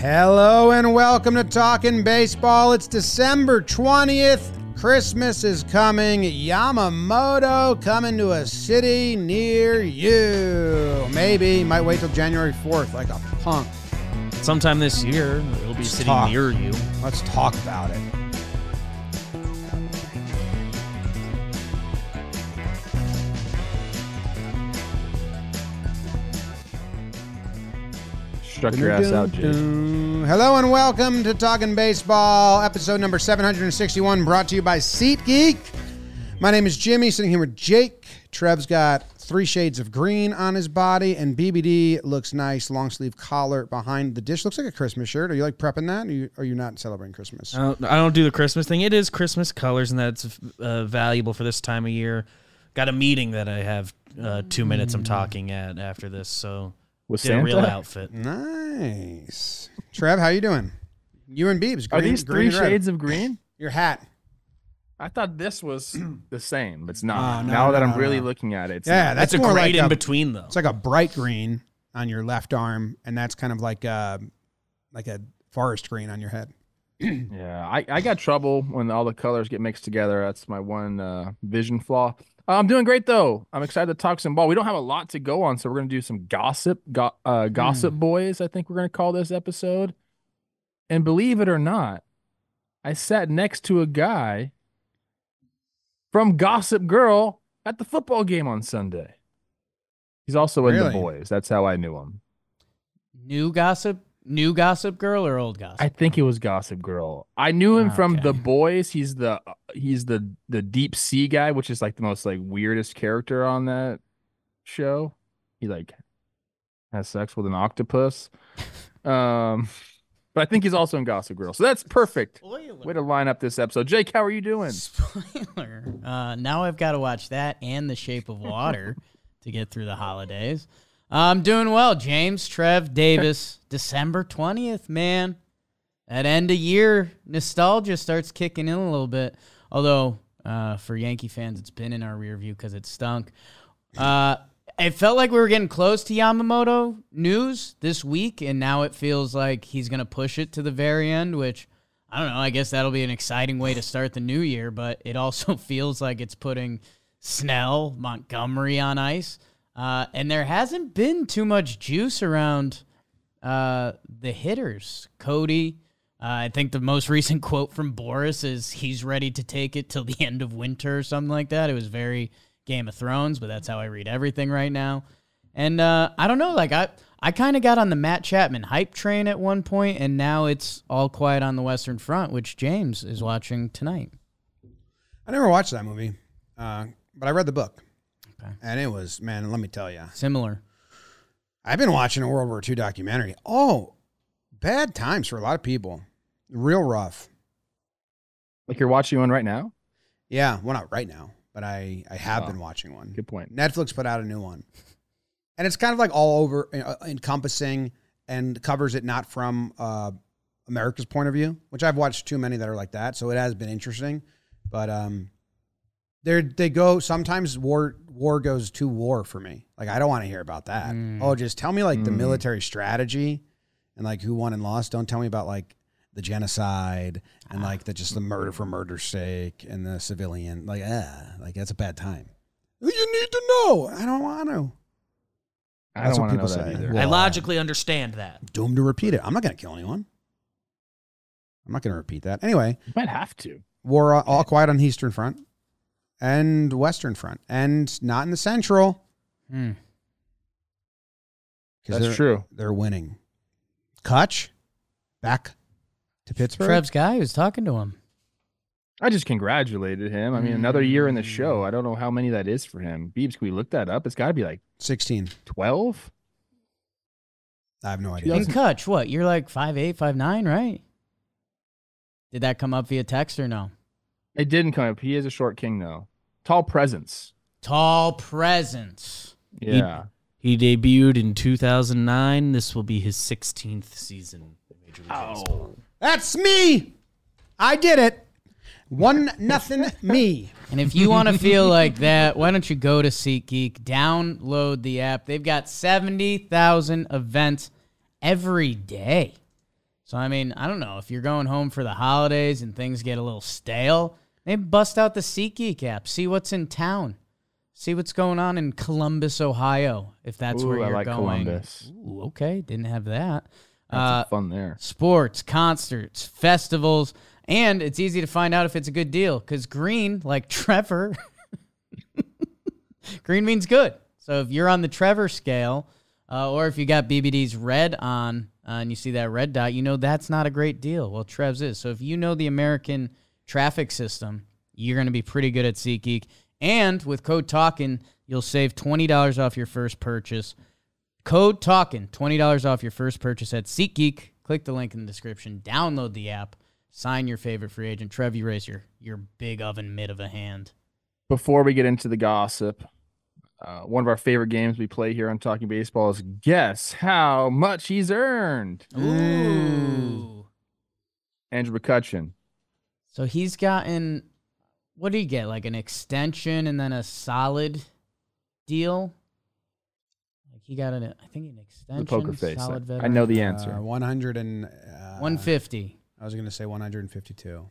Hello and welcome to Talking Baseball. It's December 20th. Christmas is coming. Yamamoto coming to a city near you. Maybe might wait till January 4th like a punk. Sometime this year, it'll be Let's sitting talk. near you. Let's talk about it. Struck your ass out, Jay. Hello and welcome to Talking Baseball, episode number 761, brought to you by SeatGeek. My name is Jimmy, sitting here with Jake. Trev's got three shades of green on his body, and BBD looks nice, long sleeve collar behind the dish. Looks like a Christmas shirt. Are you like prepping that? Or are you, are you not celebrating Christmas? I don't, I don't do the Christmas thing. It is Christmas colors, and that's uh, valuable for this time of year. Got a meeting that I have uh, two minutes I'm talking at after this, so With did a real outfit. Nice. Trev, how you doing? You and Beebs. Are green- these green three and red. shades of green? Your hat. I thought this was the same. But it's Oh, not. no, now no, that no, I'm really no. looking at it, it's Yeah, not. that's That's a more grade like in a- between, though. It's like a bright green on your left arm, and that's kind of like a like a forest green on your head. yeah. I, I got trouble when all the colors get mixed together. That's my one uh, vision flaw. Uh, I'm doing great though. I'm excited to talk some ball. We don't have a lot to go on, so we're gonna do some gossip. Go, uh, gossip boys, I think we're gonna call this episode. And believe it or not, I sat next to a guy from Gossip Girl at the football game on Sunday. He's also in Really? the boys. That's how I knew him. New gossip, new gossip girl or old gossip? I think it was Gossip Girl. I knew him from Okay. The Boys. He's the he's the the deep sea guy, which is like the most like weirdest character on that show. He like has sex with an octopus. Um, but I think he's also in Gossip Girl, so that's perfect. Way to line up this episode. Jake, how are you doing? Spoiler. Uh, now I've got to watch that and The Shape of Water to get through the holidays. I'm doing well, James, Trev, Davis. December 20th, man. That end of year nostalgia starts kicking in a little bit. Although, uh, for Yankee fans, it's been in our rear view because it stunk. Uh, it felt like we were getting close to Yamamoto news this week, and now it feels like he's going to push it to the very end, which I don't know. I guess that'll be an exciting way to start the new year, but it also feels like it's putting Snell, Montgomery on ice. Uh, and there hasn't been too much juice around uh, the hitters. Cody, uh, I think the most recent quote from Boras is he's ready to take it till the end of winter or something like that. It was very Game of Thrones, but that's how I read everything right now. And uh, I don't know, like I, I kind of got on the Matt Chapman hype train at one point, and now it's all quiet on the Western Front, which James is watching tonight. I never watched that movie, uh, but I read the book, Okay. and it was man. Let me tell you, Similar. I've been watching a World War II documentary. Oh, bad times for a lot of people. Real rough. Like you're watching one right now? Yeah, well, not right now, but I I have Oh. been watching one. Good point. Netflix put out a new one, and it's kind of like all over uh, encompassing and covers it not from uh, America's point of view, which I've watched too many that are like that. So it has been interesting, but um, they they go sometimes war war goes to war for me. Like I don't want to hear about that. Mm. Oh, just tell me like the Mm. military strategy and like who won and lost. Don't tell me about like the genocide and like the just the murder for murder's sake and the civilian. Like ah, like that's a bad time. You need to know. I don't want to. I That's don't what want know people that say. either. Well, I logically understand that. Doomed to repeat it. I'm not going to kill anyone. I'm not going to repeat that. Anyway, You might have to. war all, all quiet on the Eastern Front and Western Front and not in the Central. Hmm. 'cause That's they're- true. They're winning. Kutch back to Pittsburgh. Trev's guy was talking to him. I just congratulated him. I mean, another year in the Mm. show. I don't know how many that is for him. Beebs, can we look that up? It's got to be like 16. 12. I have no idea. In Kutch, what? You're like five eight, five nine, right? Did that come up via text or no? It didn't come up. He is a short king, though. Tall presence. Tall presence. Yeah. He debuted in 2009. This will be his 16th season. in Major League Baseball. That's me. I did it. One nothing me. And if you want to feel like that, why don't you go to SeatGeek, download the app. They've got 70,000 events every day. So I mean, I don't know if you're going home for the holidays and things get a little stale. Maybe bust out the SeatGeek app, see what's in town, see what's going on in Columbus, Ohio, if that's Ooh, where you're like going. Columbus. Ooh, okay, didn't have that. Uh, fun there. sports, concerts, festivals, and it's easy to find out if it's a good deal because green, like Trevor, green means good. So if you're on the Trevor scale, uh, or if you got BBD's red on uh, and you see that red dot, you know that's not a great deal. Well, Trev's is. So if you know the American traffic system, you're going to be pretty good at SeatGeek. And with code TALKIN, you'll save $20 off your first purchase. Code TALKIN, $20 off your first purchase at SeatGeek. Click the link in the description. Download the app. Sign your favorite free agent. Trev, you raise your, your big oven mitt of a hand. Before we get into the gossip, uh, one of our favorite games we play here on Talking Baseball is guess how much he's earned. Ooh. Andrew McCutchen. So he's gotten, what did he get? Like an extension and then a solid deal? Like he got an, I think an extension. The poker face. Solid I know the answer. Uh, 100 and uh, 150. I was going to say 152.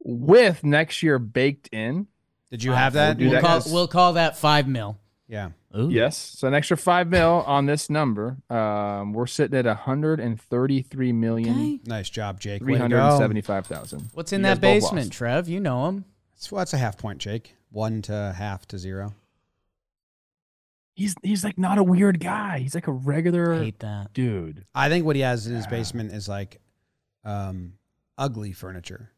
With next year baked in. Did you have that? do We'll that, call, we'll call that five mil. Yeah. Ooh. Yes. So an extra five mil on this number. Um, we're sitting at 133 million. Okay. Nice job, Jake. Way 375,000. What's in You that basement. Trev? You know him. That's, well, that's a half point, Jake. One to half to zero. He's he's like not a weird guy. He's like a regular Hate that. dude. I think what he has in his basement is like um, ugly furniture.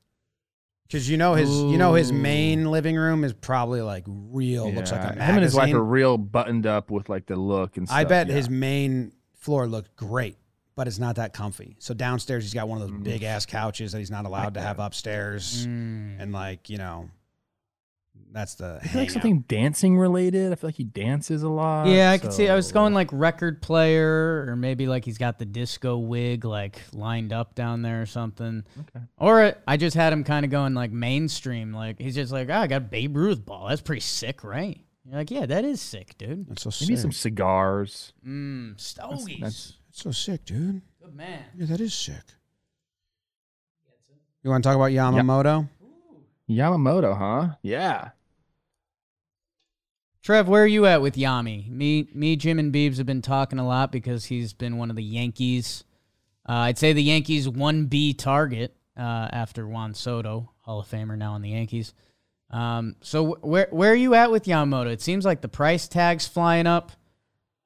Because you know his, you know his main living room is probably like real. Looks like a magazine. Him and his wife are real buttoned up with like the look and stuff. I bet yeah. his main floor looked great, but it's not that comfy. So downstairs, he's got one of those Mm. big ass couches that he's not allowed to have upstairs, Mm. and like you know, that's the. I feel like something dancing related. I feel like he dances a lot. Yeah, I could see. I was so- going like record player, or maybe like he's got the disco wig like lined up down there or something. Okay. Or I just had him kind of going like mainstream. Like he's just like, oh, I got Babe Ruth ball. That's pretty sick, right? You're like, yeah, that is sick, dude. That's so Maybe sick. some cigars. Mmm, stogies. that's- That's so sick, dude. Good man. Yeah, that is sick. You want to talk about Yamamoto? Yamamoto, huh? Yeah. Trev, where are you at with Yami? Me, me, Jim, and Beebs have been talking a lot because he's been one of the Yankees. Uh, I'd say the Yankees one B target uh, after Juan Soto, Hall of Famer now on the Yankees. Um, so wh- where where are you at with Yamamoto? It seems like the price tag's flying up.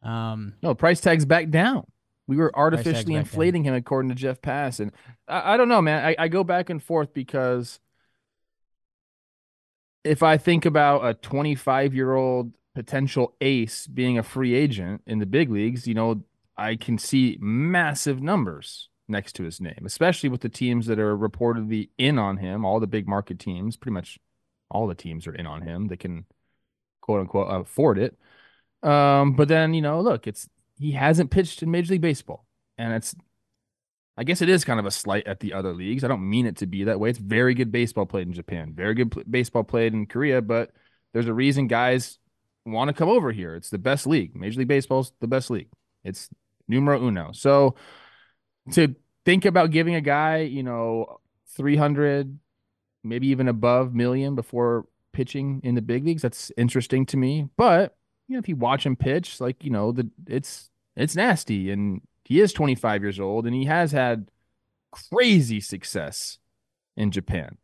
Um, No, price tag's back down. We were artificially down. inflating him, according to Jeff Pass. And I, I don't know, man. I, I go back and forth because if I think about a 25 year old potential ace being a free agent in the big leagues, you know, I can see massive numbers next to his name, especially with the teams that are reportedly in on him. All the big market teams, pretty much all the teams are in on him. They can quote unquote afford it. Um, but then, you know, look, it's he hasn't pitched in Major League Baseball. And it's I guess it is kind of a slight at the other leagues. I don't mean it to be that way. It's very good baseball played in Japan, very good pl- baseball played in Korea, but there's a reason guys want to come over here. It's the best league. Major League Baseball's the best league. It's numero uno. So to think about giving a guy, you know, 300, maybe even above million before pitching in the big leagues, that's interesting to me. But, you know, if you watch him pitch, like, you know, the it's it's nasty and he is 25 years old and he has had crazy success in Japan.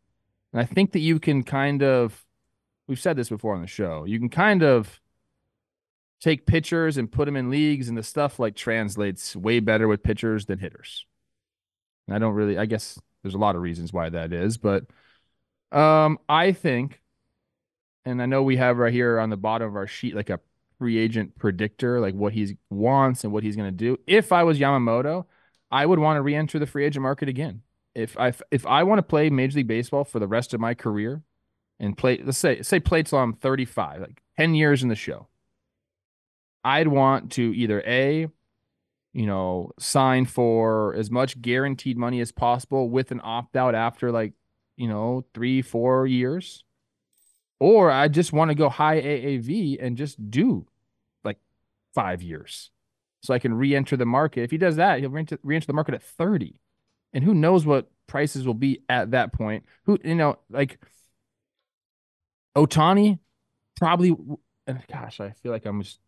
And I think that you can kind of, we've said this before on the show, you can kind of take pitchers and put them in leagues and the stuff like translates way better with pitchers than hitters. And I don't really, I guess there's a lot of reasons why that is, but um, I think, and I know we have right here on the bottom of our sheet like a free agent predictor, like what he wants and what he's going to do. If I was Yamamoto, I would want to re-enter the free agent market again. If I if I want to play Major League Baseball for the rest of my career and play, let's say say play till I'm 35, like 10 years in the show, I'd want to either a you know sign for as much guaranteed money as possible with an opt out after like you know three four years or I just want to go high AAV and just do five years so I can re-enter the market. If he does that, he'll re-enter, re-enter the market at 30. And who knows what prices will be at that point? Who you know, like Ohtani probably and gosh, I feel like I'm just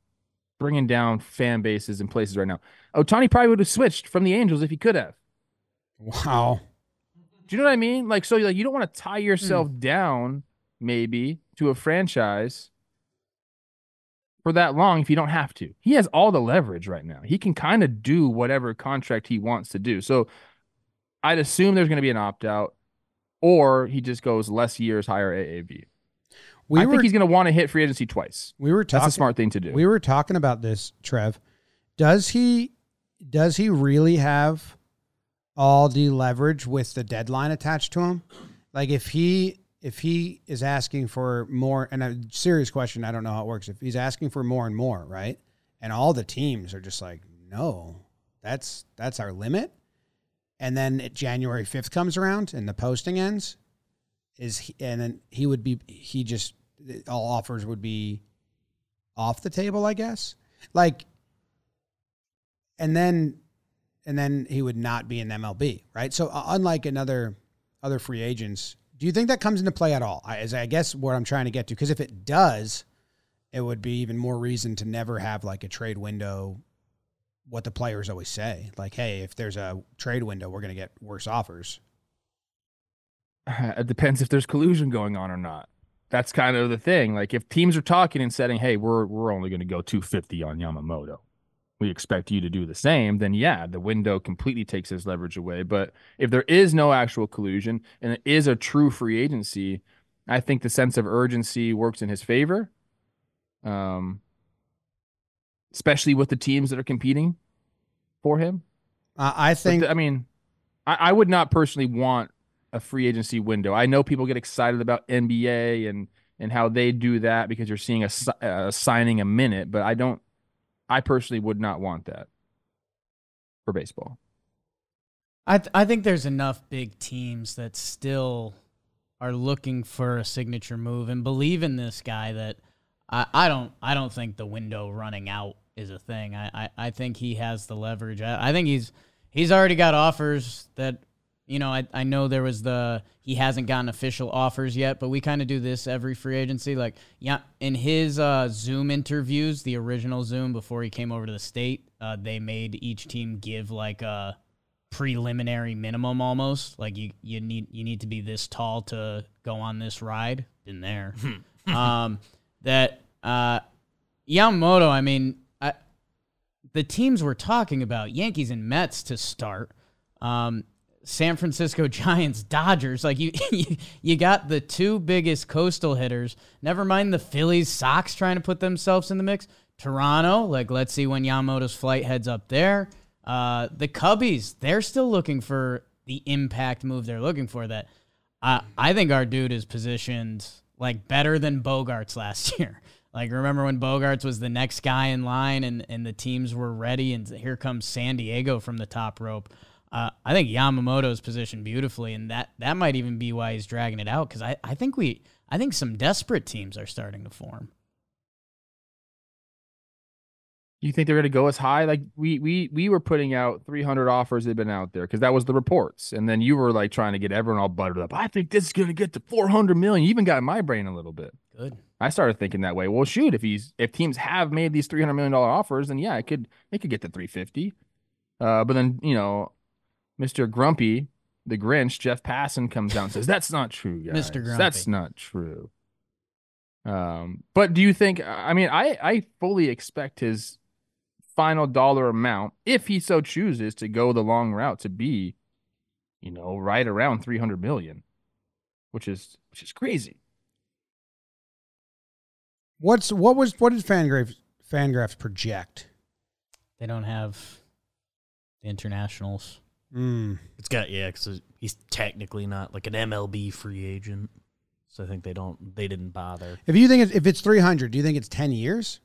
bringing down fan bases and places right now. Ohtani probably would have switched from the Angels if he could have. Wow. Do you know what I mean? Like, so like you don't want to tie yourself Hmm. down maybe to a franchise for that long if you don't have to. He has all the leverage right now. He can kind of do whatever contract he wants to do. So I'd assume there's going to be an opt out, or he just goes less years, higher AAV. We I were think he's going to want to hit free agency twice. we were That's a smart thing to do. we were talking about this, Trev. Does he does he really have all the leverage with the deadline attached to him? Like if he if he is asking for more and a serious question, I don't know how it works. If he's asking for more and more, right? And all the teams are just like, "No. That's that's our limit." And then January 5th comes around and the posting ends is he, and then he would be he just all offers would be off the table, I guess. Like, and then, and then he would not be in MLB, right? So uh, unlike another other free agents, do you think that comes into play at all? I, I guess what I'm trying to get to, because if it does, it would be even more reason to never have like a trade window. What the players always say, like, hey, if there's a trade window, we're going to get worse offers. it depends if there's collusion going on or not. That's kind of the thing. Like if teams are talking and saying, "Hey, we're we're only going to go 250 on Yamamoto. We expect you to do the same." Then yeah, the window completely takes his leverage away. But if there is no actual collusion and it is a true free agency, I think the sense of urgency works in his favor. Um especially with the teams that are competing for him. Uh, I think th- I mean, I, I would not personally want a free agency window. I know people get excited about NBA and and how they do that because you're seeing a, a signing a minute, but I don't. I personally would not want that for baseball. I th- I think there's enough big teams that still are looking for a signature move and believe in this guy that I, I don't I don't think the window running out is a thing. I, I, I think he has the leverage. I, I think he's he's already got offers that you know, I, I know there was the he hasn't gotten official offers yet, but we kind of do this every free agency. Like, yeah, in his uh, Zoom interviews, the original Zoom before he came over to the state, uh, they made each team give like a preliminary minimum almost. Like you you need you need to be this tall to go on this ride. Been there. um, that uh, Yamamoto. I mean, I, the teams we're talking about, Yankees and Mets to start. Um, San Francisco Giants, Dodgers. Like you, you, you got the two biggest coastal hitters. Never mind the Phillies, Sox trying to put themselves in the mix. Toronto, like let's see when Yamamoto's flight heads up there. Uh, the Cubbies, they're still looking for the impact move they're looking for. That I I think our dude is positioned like better than Bogaerts last year. Like remember when Bogaerts was the next guy in line and and the teams were ready, and here comes San Diego from the top rope. Uh, I think Yamamoto's positioned beautifully, and that that might even be why he's dragging it out because I, I think we I think some desperate teams are starting to form. You think they're going to go as high? Like we we we were putting out 300 offers that had been out there because that was the reports, and then you were like trying to get everyone all buttered up. I think this is going to get to 400 million. You even got in my brain a little bit. Good. I started thinking that way. Well, shoot, if he's if teams have made these 300 million dollar offers, then yeah, it could it could get to 350. Uh, but then you know, Mr. Grumpy, the Grinch, Jeff Passan comes down and says that's not true, guys. Mr. Grumpy. That's not true. Um, but do you think? I mean, I I fully expect his final dollar amount, if he so chooses to go the long route, to be, you know, right around 300 million, which is which is crazy. what's what was what did Fangraphs Fangraphs project? They don't have the internationals. Mm. It's got yeah, because he's technically not like an MLB free agent, so I think they don't they didn't bother. If you think it's, if it's three hundred, do you think it's ten years?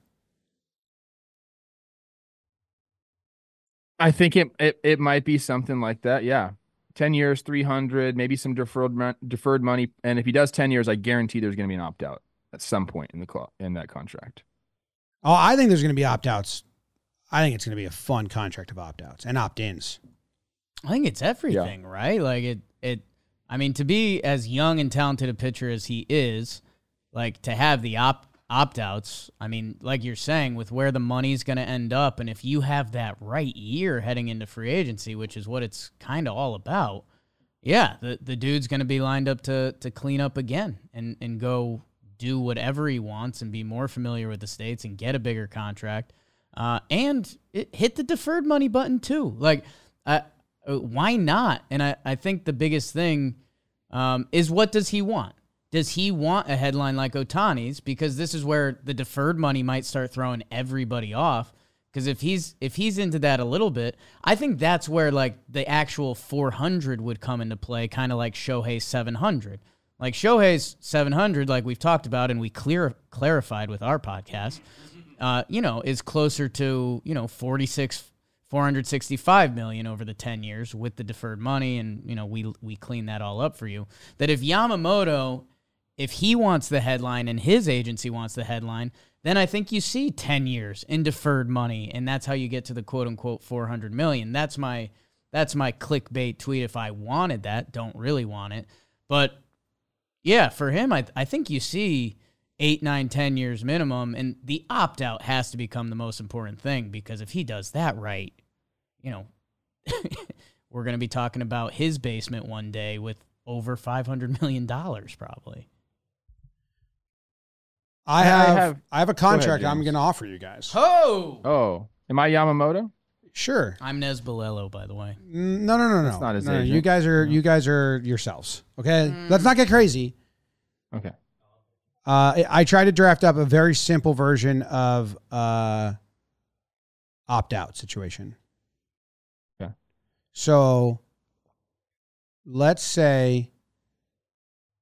I think it, it it might be something like that. Yeah. 10 years, 300, maybe some deferred deferred money, and if he does 10 years, I guarantee there's going to be an opt out at some point in the cl- in that contract. Oh, I think there's going to be opt outs. I think it's going to be a fun contract of opt outs and opt ins. I think it's everything, right? Like it it I mean to be as young and talented a pitcher as he is, like to have the opt opt outs, I mean, like you're saying, with where the money's going to end up, and if you have that right year heading into free agency, which is what it's kind of all about, yeah, the the dude's going to be lined up to to clean up again and and go do whatever he wants and be more familiar with the states and get a bigger contract, uh, and it, hit the deferred money button too. Like, uh, why not? And I I think the biggest thing um, is what does he want? Does he want a headline like Ohtani's? Because this is where the deferred money might start throwing everybody off. Because if he's if he's into that a little bit, I think that's where like the actual 400 would come into play, kind of like Shohei's 700. Like Shohei's 700, like we've talked about and we clear clarified with our podcast, uh, you know, is closer to you know 46 465 million over the 10 years with the deferred money and you know we we clean that all up for you. That if Yamamoto if he wants the headline and his agency wants the headline then I think you see 10 years in deferred money and that's how you get to the quote unquote 400 million. That's my that's my clickbait tweet. If I wanted that don't really want it. But yeah for him I I think you see eight, nine, ten years minimum, and the opt out has to become the most important thing because if he does that right, you know, we're going to be talking about his basement one day with over five hundred million dollars, probably. I I have, I have- have a contract I'm going to offer you guys. Oh, Oh, am I Yamamoto? Sure. I'm Nez Balelo, by the way. No, no, no, no. That's not his no, no, agent. You guys are you guys are yourselves. Okay, mm. let's not get crazy. Okay. Uh, I, tried to draft up a very simple version of uh, opt out situation. Okay. So let's say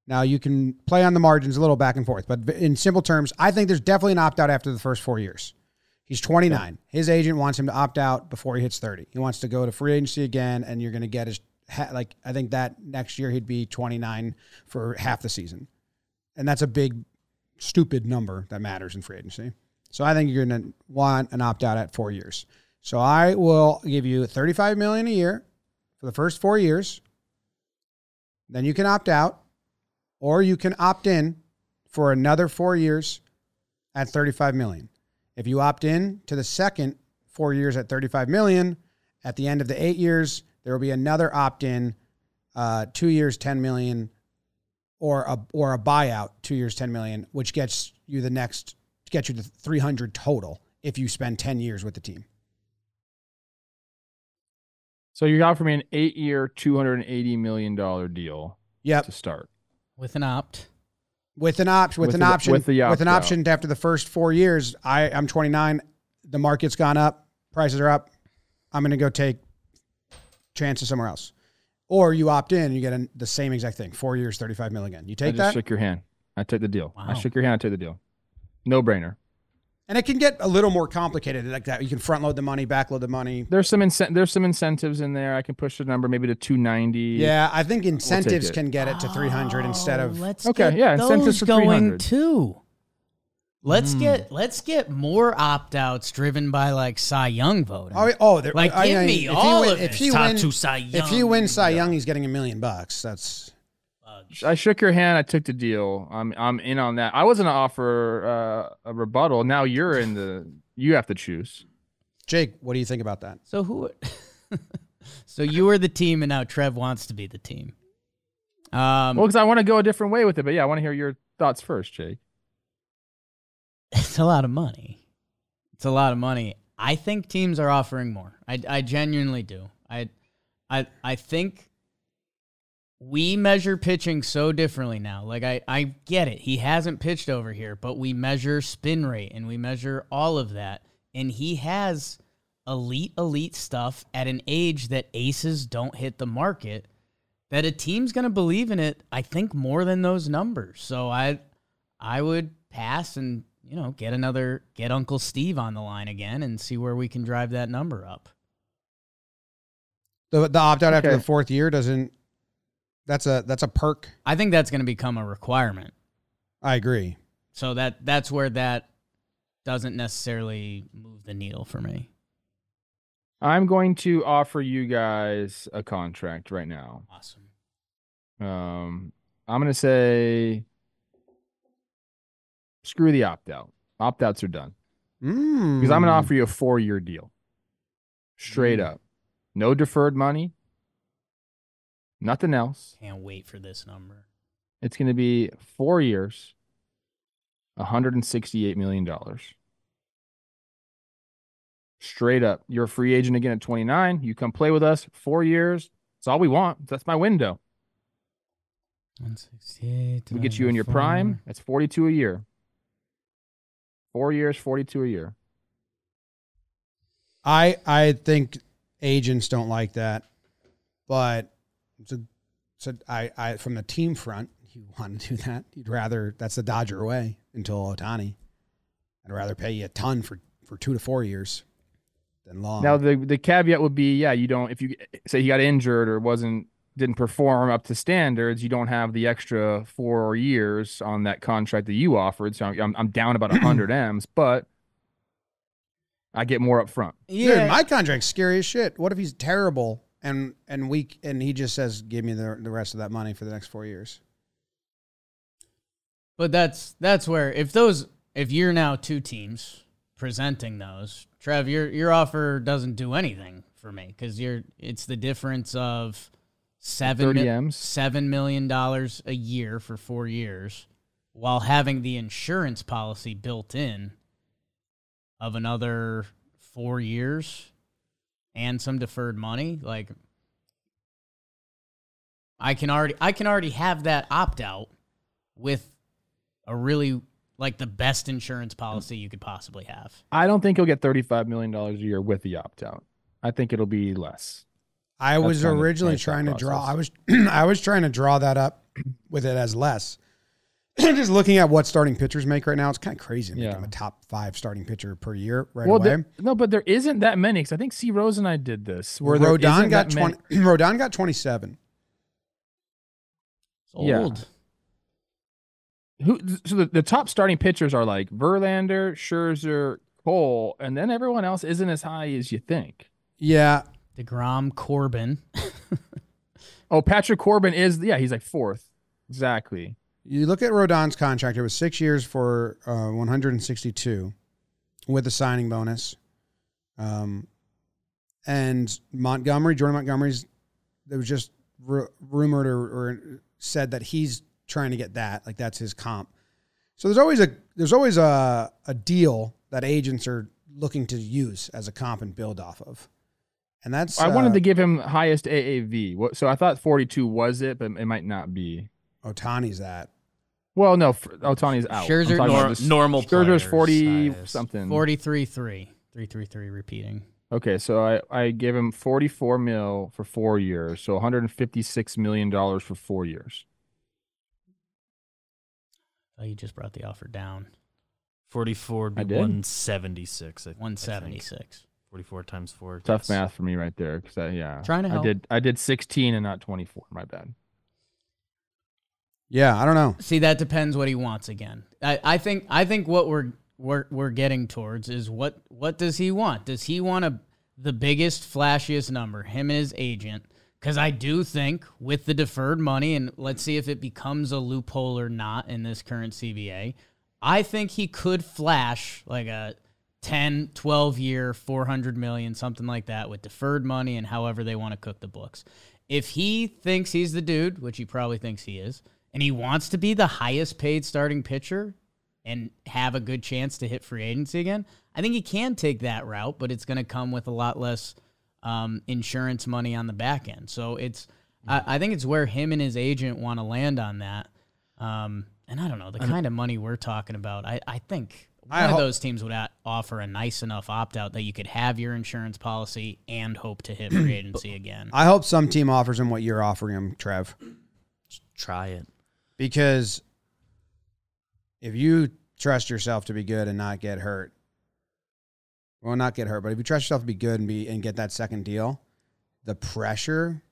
now you can play on the margins a little back and forth, but in simple terms, I think there's definitely an opt out after the first four years. He's 29. His agent wants him to opt out before he hits 30. He wants to go to free agency again, and you're going to get his like I think that next year he'd be 29 for half the season, and that's a big, stupid number that matters in free agency. So I think you're going to want an opt out at four years. So I will give you 35 million a year for the first four years. Then you can opt out, or you can opt in for another four years at 35 million. If you opt in to the second four years at 35 million, at the end of the eight years, there will be another opt in, uh, two years, 10 million, or a or a buyout, two years, 10 million, which gets you the next gets you to 300 total if you spend 10 years with the team. So you got for me an eight-year, two hundred and eighty million dollar deal Yep. to start. With an opt. With an option, with, With an the- option, with the with an opt-out. option after the first four years. I I'm 29. The market's gone up. Prices are up. I'm going to go take chances somewhere else. Or you opt in and you get an, the same exact thing. Four years, 35 million again. You I take just that, shook your hand. I took the deal. I shook your hand. I took the deal. No brainer. and it can get a little more complicated like that. You can front load the money, back load the money. There's some incent- There's some incentives in there. I can push the number maybe to 290. Yeah, I think incentives it. can get it to 300 instead of. Oh, let's Okay, get yeah, incentives those for going 300. too. Let's get let's get more opt outs driven by like Cy Young voting. Oh, oh there, Like, I- give I- me if all he win, of if it. he Top wins, two Cy If he Young. wins Cy Young, he's getting a million bucks. That's I shook your hand. I took the deal. I'm I'm in on that. I was gonna offer uh, a rebuttal. Now you're in the. You have to choose. Jake. What do you think about that? So who? so you were the team, and now Trev wants to be the team. Um, Well, because I want to go a different way with it, but yeah, I want to hear your thoughts first, Jake. It's a lot of money. It's a lot of money. I think teams are offering more. I, I genuinely do. I, I, I think we measure pitching so differently now. Like I, I get it. He hasn't pitched over here, but we measure spin rate and we measure all of that. And he has elite, elite stuff at an age that aces don't hit the market. That a team's gonna believe in it, I think, more than those numbers. So I I would pass and you know get another get Uncle Steve on the line again and see where we can drive that number up. The the opt out after the fourth year doesn't. That's a that's a perk. I think that's going to become a requirement. I agree. So that that's where that doesn't necessarily move the needle for me. I'm going to offer you guys a contract right now. Awesome. Um, I'm gonna say screw the opt out. Opt outs are done Mm. because I'm gonna offer you a four year deal, straight Mm. up, no deferred money, nothing else. Can't wait for this number. It's gonna be four years, 168 million dollars. Straight up, you're a free agent again at 29. You come play with us four years. That's all we want. That's my window. 168. We get you in your prime. That's 42 a year. Four years, 42 a year. I I think agents don't like that, but so so I I from the team front, you want to do that. You'd rather that's the Dodger way until Ohtani. I'd rather pay you a ton for for two to four years than long. Now the the caveat would be, yeah, you don't if you say he got injured or wasn't didn't perform up to standards, you don't have the extra four years on that contract that you offered. So I'm I'm down about 100 m's, but I get more up front. Yeah. Dude, my contract's scary as shit. What if he's terrible and and weak and he just says, "Give me the the rest of that money for the next four years"? But that's that's where if those if you're now two teams presenting those, Trev, your your offer doesn't do anything for me because you're it's the difference of seven mi- seven million dollars a year for four years, while having the insurance policy built in of another four years and some deferred money. Like I can already I can already have that opt out with a really like the best insurance policy you could possibly have. I don't think he'll get 35 million dollars a year with the opt out. I think it'll be less. I was originally my trying to draw. I was I was trying to draw that up with it as less. Just looking at what starting pitchers make right now, it's kind of crazy to make Yeah. him a top five starting pitcher per year right well, away. there, no, but there isn't that many. Because I think C Rose and I did this. Where Rodon got that many- twenty. Rodon got twenty seven. It's Yeah. old. Who? So the, the top starting pitchers are like Verlander, Scherzer, Cole, and then everyone else isn't as high as you think. Yeah, DeGrom, Corbin. Oh, Patrick Corbin is yeah, he's like fourth. Exactly. you look at Rodon's contract. It was six years for uh, one hundred and sixty two, with a signing bonus. Um, and Montgomery, Jordan Montgomery's, there was just ru- rumored or, or said that he's trying to get that, like that's his comp. So there's always a there's always a a deal that agents are looking to use as a comp and build off of, and that's I wanted uh, to give him highest AAV. What? So I thought 42 was it, but it might not be. Ohtani's that. Well, no, Ohtani's out. I'm Scherzer- Nor- this- normal Scherzer's 40 highest. something. 43 3. 333 repeating. Okay, so I I gave him 44 mil for four years, so 156 million dollars for four years. Oh, you just brought the offer down. 44 would I 176. I- I think. 176. 44 times 4. Tough yes. math for me right there, because I yeah. Trying to help. I did I did 16 and not 24. My bad. Yeah, I don't know. See, that depends what he wants again. I, I think I think what we're we're we're getting towards is what what does he want? Does he want a the biggest, flashiest number, him and his agent? Because I do think with the deferred money, and let's see if it becomes a loophole or not in this current CBA, I think he could flash like a 10, 12 year, 400 million, something like that with deferred money and however they want to cook the books. If he thinks he's the dude, which he probably thinks he is, and he wants to be the highest paid starting pitcher and have a good chance to hit free agency again, I think he can take that route, but it's going to come with a lot less um, insurance money on the back end. So it's, I, I think it's where him and his agent want to land on that. Um, and I don't know the kind of money we're talking about. I, I think one I of ho- those teams would a- offer a nice enough opt out that you could have your insurance policy and hope to hit free agency again. I hope some team offers him what you're offering him, Trev, Try it. because if you trust yourself to be good and not get hurt, well, not get hurt, but if you trust yourself to be good and be and get that second deal, the pressure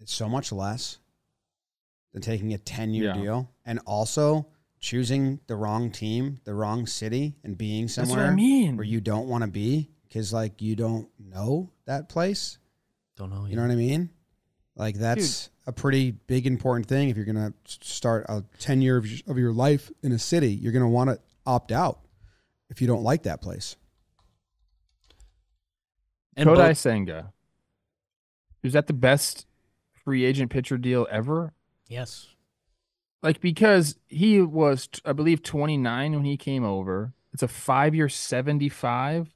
is so much less than taking a 10 year Yeah. deal and also choosing the wrong team, the wrong city, and being That's somewhere what I mean. where you don't want to be because like you don't know that place. Don't know. You know what I mean? Like that's a pretty big important thing. If you're gonna start a ten year of your, of your life in a city, you're gonna want to opt out if you don't like that place. And Kodai both- Senga. Is that the best free agent pitcher deal ever? Yes. Like because he was, I believe, 29 when he came over. It's a five-year 75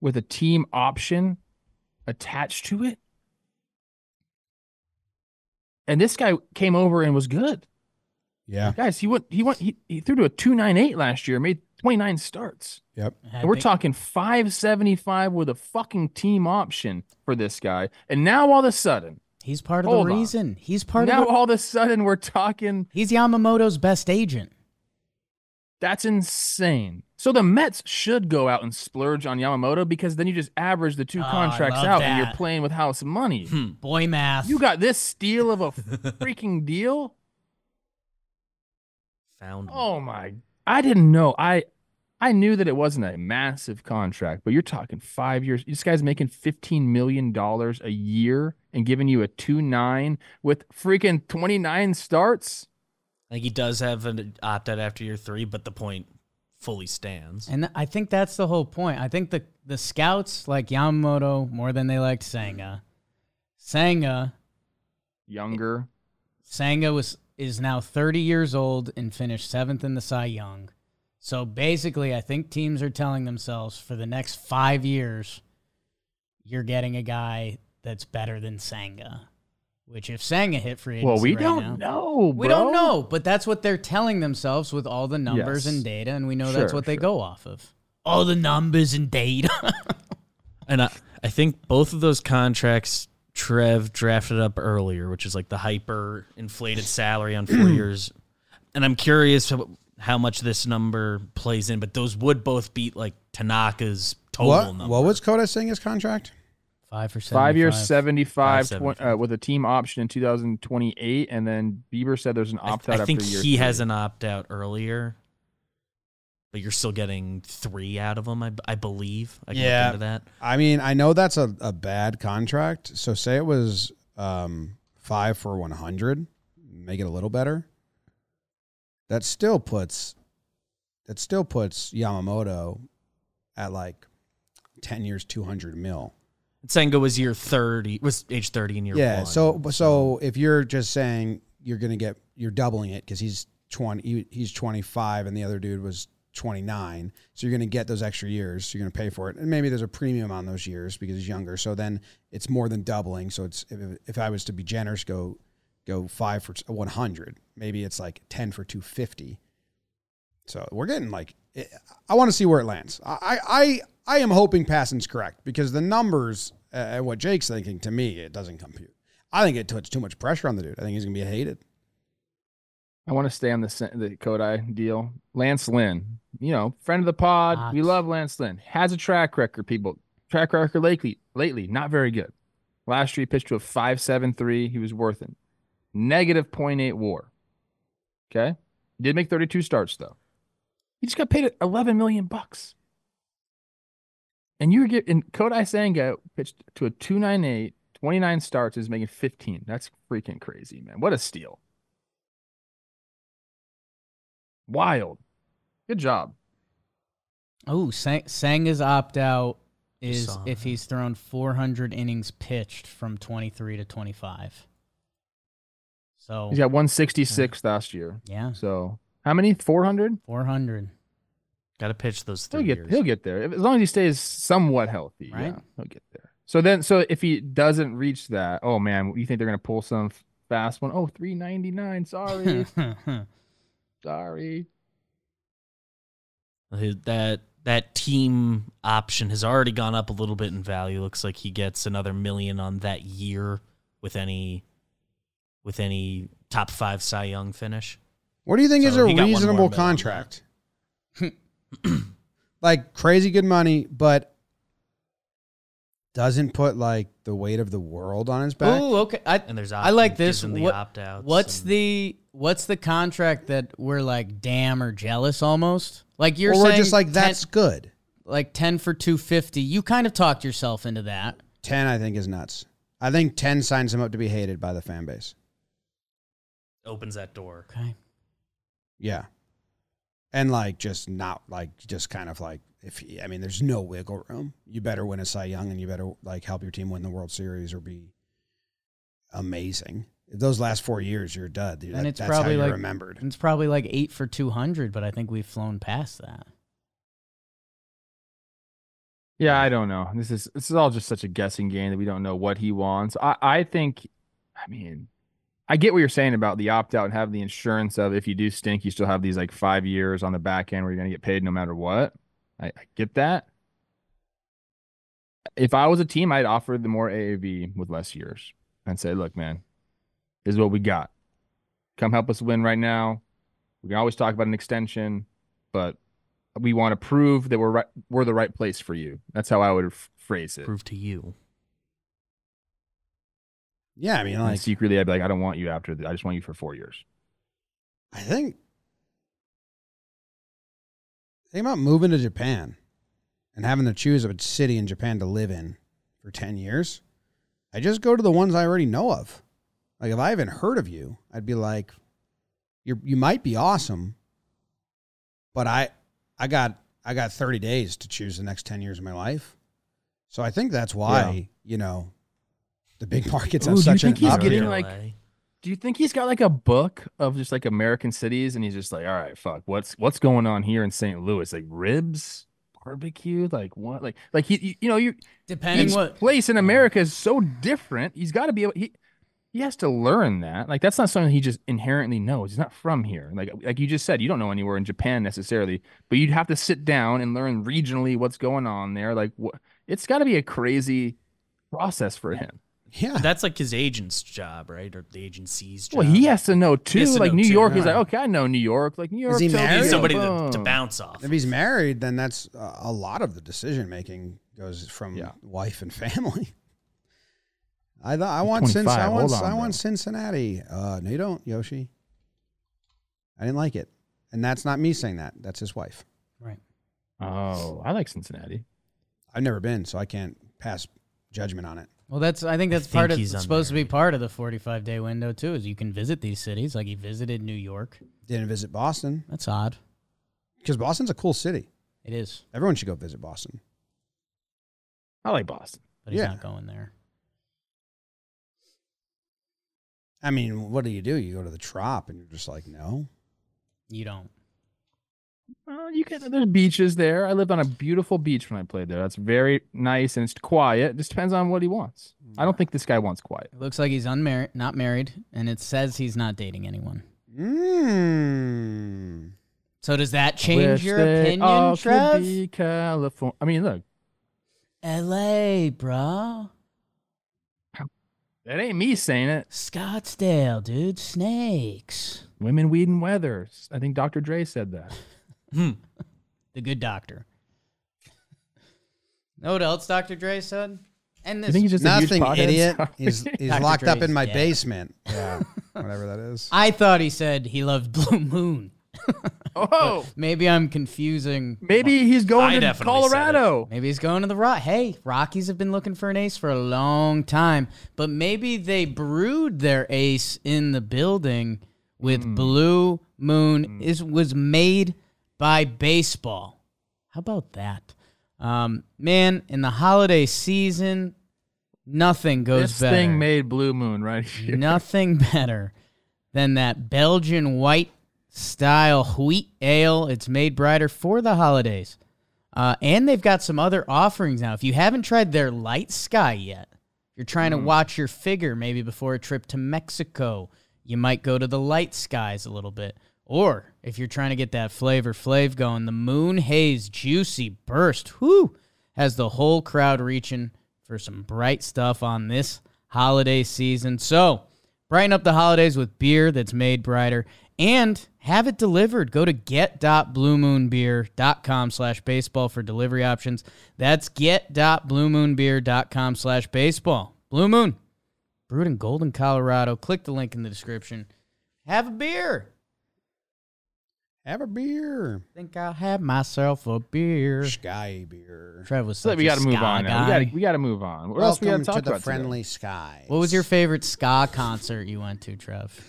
with a team option attached to it. And this guy came over and was good. Yeah. Guys, he went he went he, he threw to a 298 last year, made 29 starts. Yep. And we're think- talking 575 with a fucking team option for this guy. And now all of a sudden, He's part of Hold the on. reason. He's part now of the, all of a sudden we're talking He's Yamamoto's best agent. that's insane. So the Mets should go out and splurge on Yamamoto because then you just average the two Oh, contracts love out and you're playing with house money. Hmm. Boy math. you got this steal of a freaking deal? found. Oh my! I didn't know. I I knew that it wasn't a massive contract, but you're talking five years. This guy's making fifteen million dollars a year and giving you a two nine with freaking twenty nine starts. I think he does have an opt out after year three, but the point fully stands. And I think that's the whole point. I think the the scouts like Yamamoto more than they liked Senga. Senga Younger. Senga was is now 30 years old and finished seventh in the Cy Young. So basically, I think teams are telling themselves for the next five years, you're getting a guy that's better than Senga. Which, if Senga hit free agency Well, we right don't now, know. we don't know, but that's what they're telling themselves with all the numbers Yes. and data, and we know that's Sure, what they go off of. All the numbers and data. And I, I think both of those contracts Trev drafted up earlier, which is like the hyper inflated salary on four years. And I'm curious how- how much this number plays in, but those would both beat like Tanaka's total What? number. What was Kodai saying his contract? Five for Five years, 75. 75, Five, uh, with a team option in 2028. And then Bieber said there's an opt out I think after year he three. has an opt out earlier, but you're still getting three out of him, I, I believe. I can Yeah. into that. I mean, I know that's a, a bad contract. So say it was um, five for 100, make it a little better. That still puts that still puts Yamamoto at like 10 years, 200 mil. Senga was year 30, was age 30 in year yeah. one. So so if you're just saying you're gonna get you're doubling it because he's 20 he- he's 25 and the other dude was 29 so you're gonna get those extra years you're gonna pay for it and maybe there's a premium on those years because he's younger so then it's more than doubling so it's if, if I was to be generous go go five for 100 maybe it's like 10 for 250 so we're getting like I want to see where it lands I I I am hoping Passan's correct because the numbers uh, and what Jake's thinking to me it doesn't compute. I think it puts too much pressure on the dude. I think he's gonna be hated. I want to stay on the sen- the Kodai deal. Lance Lynn, you know, friend of the pod. Hot. We love Lance Lynn. Has a track record, people. Track record lately, lately, not very good. Last year he pitched to a 5.73. He was worth it. Negative 0.8 war. Okay. He did make 32 starts though. He just got paid 11 million bucks. And you were getting Kodai Senga pitched to a 298, 29 starts, is making 15. That's freaking crazy, man. What a steal. Wild. Good job. Oh, Sang- Senga's opt out is if he's thrown 400 innings pitched from 23 to 25. So, He's got 166 last year. yeah, So how many? 400? 400. Got to pitch those He'll three get years. he'll get there as long as he stays somewhat healthy. Right. Yeah, he'll get there. So then, so if he doesn't reach that, oh man, you think they're gonna pull some fast one? Oh, 399. Sorry, sorry. That that team option has already gone up a little bit in value. Looks like he gets another million on that year with any with any top five Cy Young finish. What do you think is a he got one more reasonable mil on that. contract? like crazy good money, but doesn't put like the weight of the world on his back. Oh, okay. I, And there's I like this. gives the What- opt-outs what's and- the what's the contract that we're like damn or jealous almost? Like you're or we're saying just like ten- that's good. like 10 for 250. You kind of talked yourself into that. 10, I think, is nuts. I think 10 signs him up to be hated by the fan base. Opens that door. Okay. Yeah. And like just not like just kind of like if I mean there's no wiggle room. You better win a Cy Young and you better like help your team win the World Series or be amazing. If those last four years you're a dud, dude, And that- it's that's probably how you're like- remembered. It's probably like 8 for 200, but I think we've flown past that. Yeah, I don't know. This is this is all just such a guessing game that we don't know what he wants. I I think, I mean, I get what you're saying about the opt out and have the insurance of if you do stink, you still have these like five years on the back end where you're gonna get paid no matter what. I, I get that. If I was a team, I'd offer the more AAV with less years and say, look, man, this is what we got. Come help us win right now. We can always talk about an extension, but we want to prove that we're right, we're the right place for you. That's how I would phrase it. Prove to you. Yeah, I mean And like secretly, I'd be like, I don't want you after. The, I just want you for four years. I think think about moving to Japan and having to choose a city in Japan to live in for 10 years. I just go to the ones I already know of. Like if I haven't heard of you, I'd be like you you might be awesome, but I I got I got 30 days to choose the next 10 years of my life. So I think that's why, Yeah. you know, the big market's Ooh, on do you such an think he's getting, like- Do you think he's got like a book of just like American cities, and he's just like, all right, fuck, what's what's going on here in St. Louis? Like ribs, barbecue, like what? Like like he, you, you know, you Depending each what place in America is so different. He's got to be able. He he has to learn that. Like that's not something he just inherently knows. He's not from here. Like like you just said, you don't know anywhere in Japan necessarily, but you'd have to sit down and learn regionally what's going on there. Like what? It's got to be a crazy process for him. Yeah. That's like his agent's job, right? Or the agency's job. Well, he has to know too. to like know New too, York, he's like, okay, I know New York. Like New York, is he Tokyo, married? He's somebody to, to bounce off. If he's married, then that's uh, a lot of the decision making goes from Yeah. wife and family. I thought I want Cin- I want on, I bro. want Cincinnati. Uh, no, you don't, Yoshi. I didn't like it, and that's not me saying that. That's his wife. right. Oh, I like Cincinnati. I've never been, so I can't pass judgment on it. Well, that's I think that's think part of he's it's supposed to be part of the 45 day window too. Is you can visit these cities like he visited New York. Didn't visit Boston That's odd. because Boston's a cool city. It is, Everyone should go visit Boston. I like Boston. but he's Yeah. not going there. I mean, what do you do? You go to the Trop, and you're just like, no. You don't. Uh, you can. There's beaches there. I lived on a beautiful beach when I played there. That's very nice and it's quiet. It Just depends on what he wants. I don't think this guy wants quiet. It looks like he's unmarried, not married, and it says he's not dating anyone. Mm. So does that change Wish your they opinion, all could Trev? be California. I mean, look, L.A., bro. that ain't me saying it. Scottsdale, dude. Snakes. Women, weed, and weather. I think Dr. Dre said that. Hmm. The good doctor. know what else Dr. Dre said? And I this think he's just a huge Nothing, idiot. Sorry. He's he's Dr. locked up Dre's in my dead. basement. Yeah, whatever that is. I thought he said he loved Blue Moon. oh, Maybe I'm confusing. maybe he's I going to definitely said. Colorado. Maybe he's going to the Rock. Hey, Rockies have been looking for an ace for a long time, but maybe they brewed their ace in the building with Hmm. Blue Moon. Is was made by baseball. How about that, um, man? In the holiday season, nothing goes This better. thing made Blue Moon right here. Nothing better than that Belgian white style wheat ale. It's made brighter for the holidays. Uh, and they've got some other offerings now. If you haven't tried their light sky yet, you're trying to watch your figure maybe before a trip to Mexico, you might go to the light skies a little bit. Or if you're trying to get that flavor flave going, the Moon Haze Juicy Burst, whoo, has the whole crowd reaching for some bright stuff on this holiday season. So, brighten up the holidays with beer that's made brighter and have it delivered. Go to get.bluemoonbeer.com slash baseball for delivery options. That's get.bluemoonbeer.com slash baseball. Blue Moon, brewed in Golden, Colorado. Click the link in the description. Have a beer. Have a beer. Think I'll have myself a beer. Sky beer. Trev was So such we got to move on now. We guy. got to we got to move on. What else we got to talk to the about? today? friendly skies. What was your favorite ska concert you went to, Trev?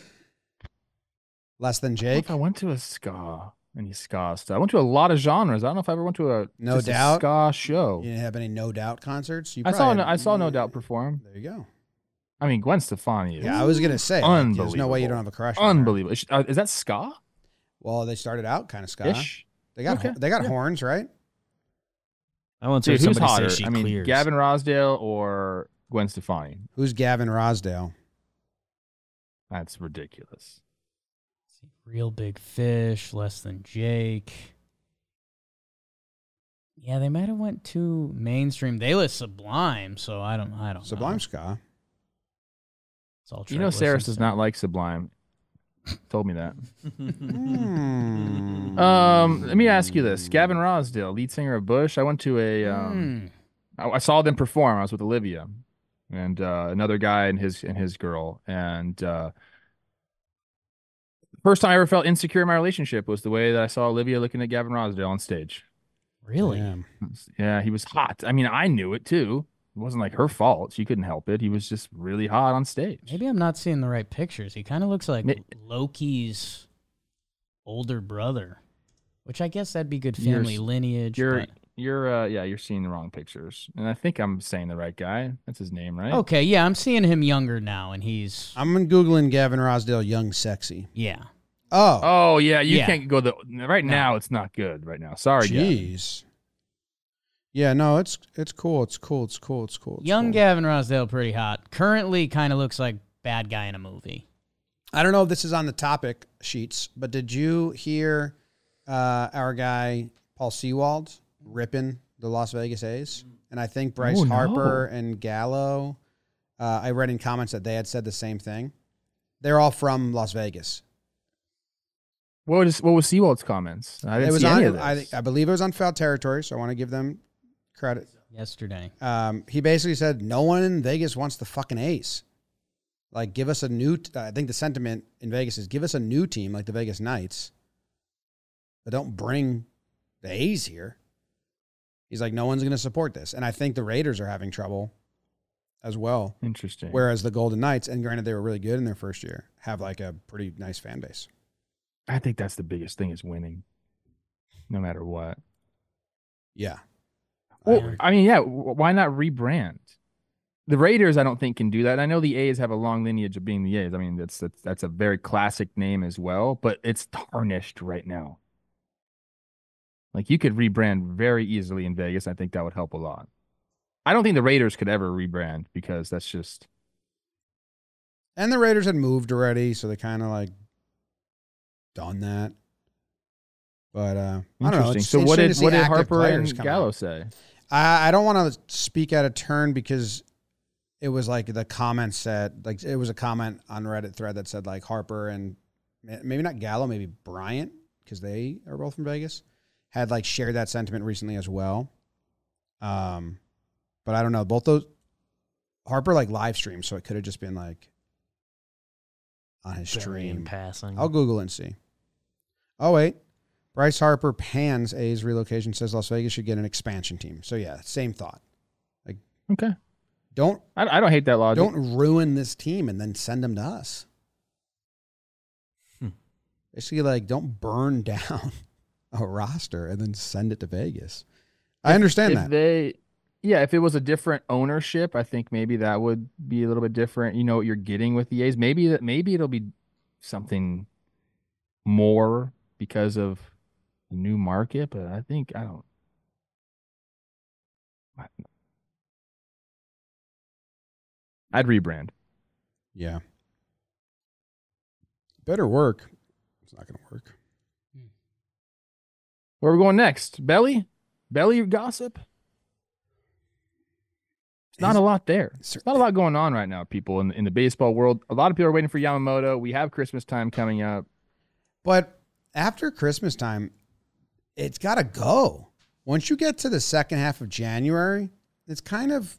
Less than I don't know Jake? if I went to a ska, any ska stuff. I went to a lot of genres. I don't know if I ever went to a No just a doubt. ska show. You didn't have any No Doubt concerts? You I saw no, had- I saw No Doubt perform. There you go. I mean, Gwen Stefani is Yeah, I was gonna say, like, there's no way you don't have a crush. on her. unbelievable. Is, uh, is that ska? Well, they started out kind of ska. Ish. They got Okay, they got yeah. horns, right? I once Dude, heard who's somebody hotter? she I mean, clears. Gavin Rossdale or Gwen Stefani? Who's Gavin Rossdale? That's ridiculous. Real big fish, less than Jake. Yeah, they might have went too mainstream. They list Sublime, so I don't. I don't. Sublime Know. ska. It's all You know, Sarah does to. not like Sublime. Told me that. Hmm. Um, let me ask you this: Gavin Rossdale, lead singer of Bush. I went to a. Um, Hmm. I, I saw them perform. I was with Olivia and uh, another guy and his and his girl. And uh, first time I ever felt insecure in my relationship was the way that I saw Olivia looking at Gavin Rossdale on stage. Really? Damn. Yeah, he was hot. I mean, I knew it too. It wasn't like her fault. She couldn't help it. He was just really hot on stage. Maybe I'm not seeing the right pictures. He kind of looks like Ma- Loki's older brother, which I guess that'd be good You're family lineage. You're but- you're uh yeah, you're seeing the wrong pictures. And I think I'm saying the right guy. That's his name, right? okay, yeah, I'm seeing him younger now, and he's I'm googling Gavin Rossdale young sexy. yeah. Oh, Oh yeah, you Yeah. can't go the right No. now. It's not good right now. Sorry, Gavin. Jeez. Yeah, no, it's it's cool. It's cool. It's cool. It's cool. It's Young cool. Gavin Rossdale, pretty hot. Currently, kind of looks like bad guy in a movie. I don't know if this is on the topic sheets, but did you hear uh, our guy Paul Sewald ripping the Las Vegas A's? And I think Bryce Oh, no. Harper and Gallo. Uh, I read in comments that they had said the same thing. They're all from Las Vegas. What was what was Sewald's comments? I didn't it was see on. any of I, this. I believe it was on foul territory, so I want to give them credit. Yesterday, Um, he basically said, "No one in Vegas wants the fucking A's. Like, give us a new. T- I think the sentiment in Vegas is give us a new team like the Vegas Knights, but don't bring the A's here." He's like, "No one's going to support this," and I think the Raiders are having trouble as well. Interesting. Whereas the Golden Knights, and granted they were really good in their first year, have like a pretty nice fan base. I think that's the biggest thing is winning, no matter what. Yeah. Well. I mean, yeah. Why not rebrand? The Raiders, I don't think can do that. And I know the A's have a long lineage of being the A's. I mean, that's that's that's a very classic name as well, but it's tarnished right now. Like you could rebrand very easily in Vegas. I think that would help a lot. I don't think the Raiders could ever rebrand because that's just And the Raiders had moved already, so they kind of like done that. But uh, I don't know. So what did what did Harper and Gallo say? I, I don't want to speak out of turn because it was like the comment said like it was a comment on Reddit thread that said like Harper and maybe not Gallo, maybe Bryant because they are both from Vegas had like shared that sentiment recently as well. Um, but I don't know. Both those Harper like live stream, so it could have just been like on his Very stream. passing. I'll Google and see. Oh wait, Bryce Harper pans A's relocation says Las Vegas should get an expansion team. So yeah, same thought. Like okay, Don't I, I don't hate that logic. don't ruin this team and then send them to us. Hmm. Basically, like don't burn down a roster and then send it to Vegas. I understand if that. they yeah if it was a different ownership i think maybe that would be a little bit different you know what you're getting with the a's maybe that maybe it'll be something more because of the new market but i think i don't I- i'd rebrand yeah, better work. It's not going to work. Hmm. where are we going next belly belly gossip It's not a lot there. Sir- Not a lot going on right now, people in in the baseball world. A lot of people are waiting for Yamamoto. We have Christmas time coming up. But after Christmas time, it's got to go. Once you get to the second half of January, it's kind of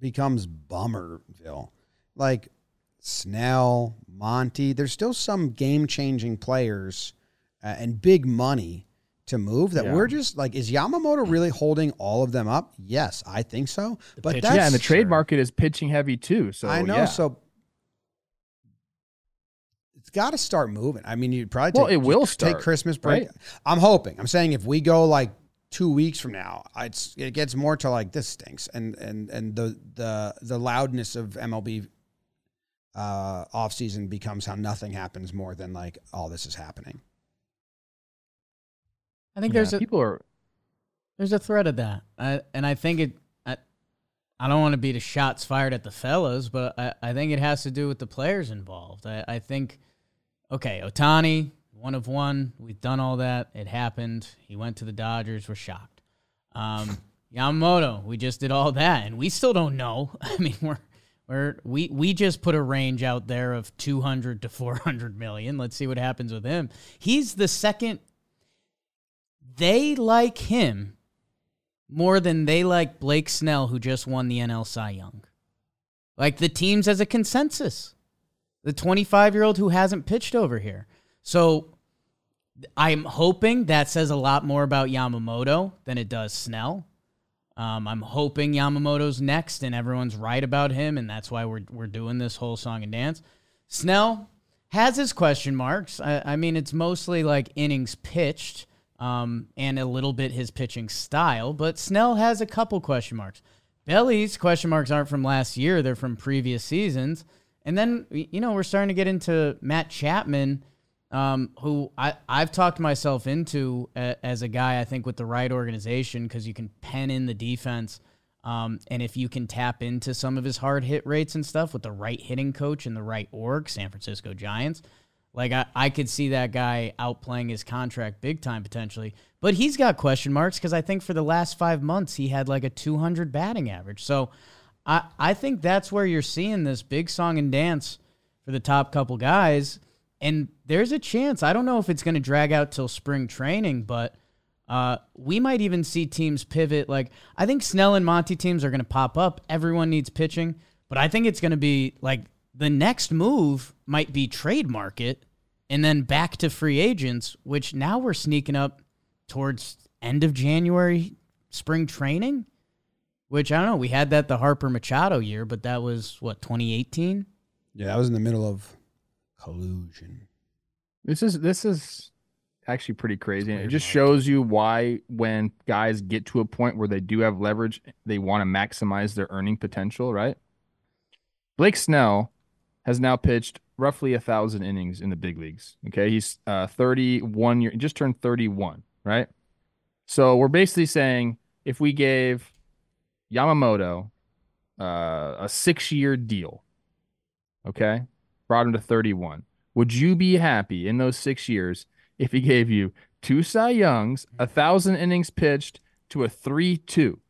becomes Bummerville. Like Snell, Monty, there's still some game changing players uh, and big money to move that Yeah. we're just like is Yamamoto really holding all of them up? Yes, I think so. but pitch- that's yeah, and the trade market is pitching heavy too. So I know. yeah. So got to start moving. I mean, you'd probably Well, take, it will take Christmas break. right? I'm hoping. I'm saying if we go like two weeks from now, it's it gets more to like this stinks, and and and the the the loudness of MLB uh off season becomes how nothing happens more than like all this is happening. I think Yeah, there's a people are there's a thread of that, I, and I think it. I, I don't want to be the shots fired at the fellas, but I, I think it has to do with the players involved. I, I think, okay, Ohtani, one of one. We've done all that. It happened. He went to the Dodgers. We're shocked. Um, Yamamoto, we just did all that, and we still don't know. I mean, we're we're we we just put a range out there of 200 to 400 million. Let's see what happens with him. He's the second. They like him more than they like Blake Snell, who just won the NL Cy Young. Like the teams as a consensus. The 25 year old who hasn't pitched over here. So I'm hoping that says a lot more about Yamamoto than it does Snell. Um, I'm hoping Yamamoto's next and everyone's right about him, and that's why we're, we're doing this whole song and dance. Snell has his question marks. I, I mean, it's mostly like innings pitched um, and a little bit his pitching style, but Snell has a couple question marks. Belly's question marks aren't from last year, they're from previous seasons. And then, you know, we're starting to get into Matt Chapman, um, who I, I've talked myself into a, as a guy, I think, with the right organization because you can pen in the defense. Um, and if you can tap into some of his hard hit rates and stuff with the right hitting coach and the right org, San Francisco Giants, like I, I could see that guy outplaying his contract big time potentially. But he's got question marks because I think for the last five months he had like a 200 batting average. So I, I think that's where you're seeing this big song and dance for the top couple guys. And there's a chance. I don't know if it's going to drag out till spring training, but uh, we might even see teams pivot. Like I think Snell and Monty teams are going to pop up. Everyone needs pitching, but I think it's going to be like the next move might be trade market and then back to free agents, which now we're sneaking up towards end of January, spring training. Which I don't know. We had that the Harper Machado year, but that was what 2018. Yeah, that was in the middle of collusion. This is this is actually pretty crazy. And it just shows you why when guys get to a point where they do have leverage, they want to maximize their earning potential, right? Blake Snell has now pitched roughly a thousand innings in the big leagues. Okay. He's uh 31 year just turned 31, right? So we're basically saying if we gave Yamamoto uh, a six year deal, okay, brought him to 31. Would you be happy in those six years if he gave you two Cy Youngs, a thousand innings pitched to a 3 2?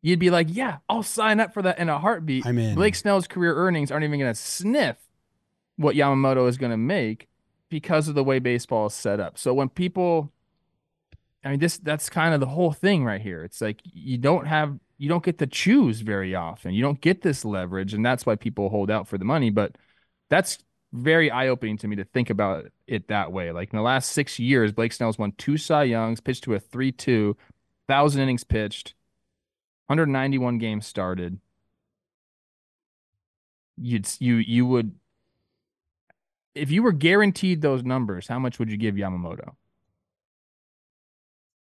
You'd be like, yeah, I'll sign up for that in a heartbeat. I'm in. Blake Snell's career earnings aren't even going to sniff what Yamamoto is going to make because of the way baseball is set up. So when people, I mean, this that's kind of the whole thing right here. It's like you don't have, you don't get to choose very often. You don't get this leverage, and that's why people hold out for the money. But that's very eye opening to me to think about it that way. Like in the last six years, Blake Snell's won two Cy Youngs, pitched to a 3 2, 1,000 innings pitched, 191 games started. You'd, you, you would, if you were guaranteed those numbers, how much would you give Yamamoto?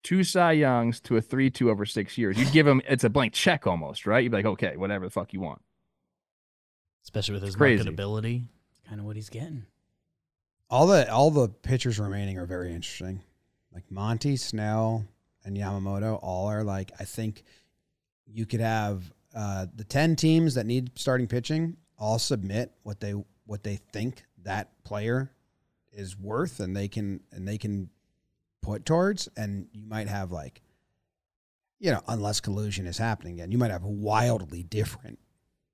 Two Cy Youngs to a 3 2 over six years. You'd give him, it's a blank check almost, right? You'd be like, okay, whatever the fuck you want. especially with his crazy. marketability. Kind of what he's getting. All the all the pitchers remaining are very interesting. Like Monty, Snell, and Yamamoto all are like I think you could have uh, the ten teams that need starting pitching all submit what they what they think that player is worth and they can and they can put towards and you might have like you know unless collusion is happening again you might have wildly different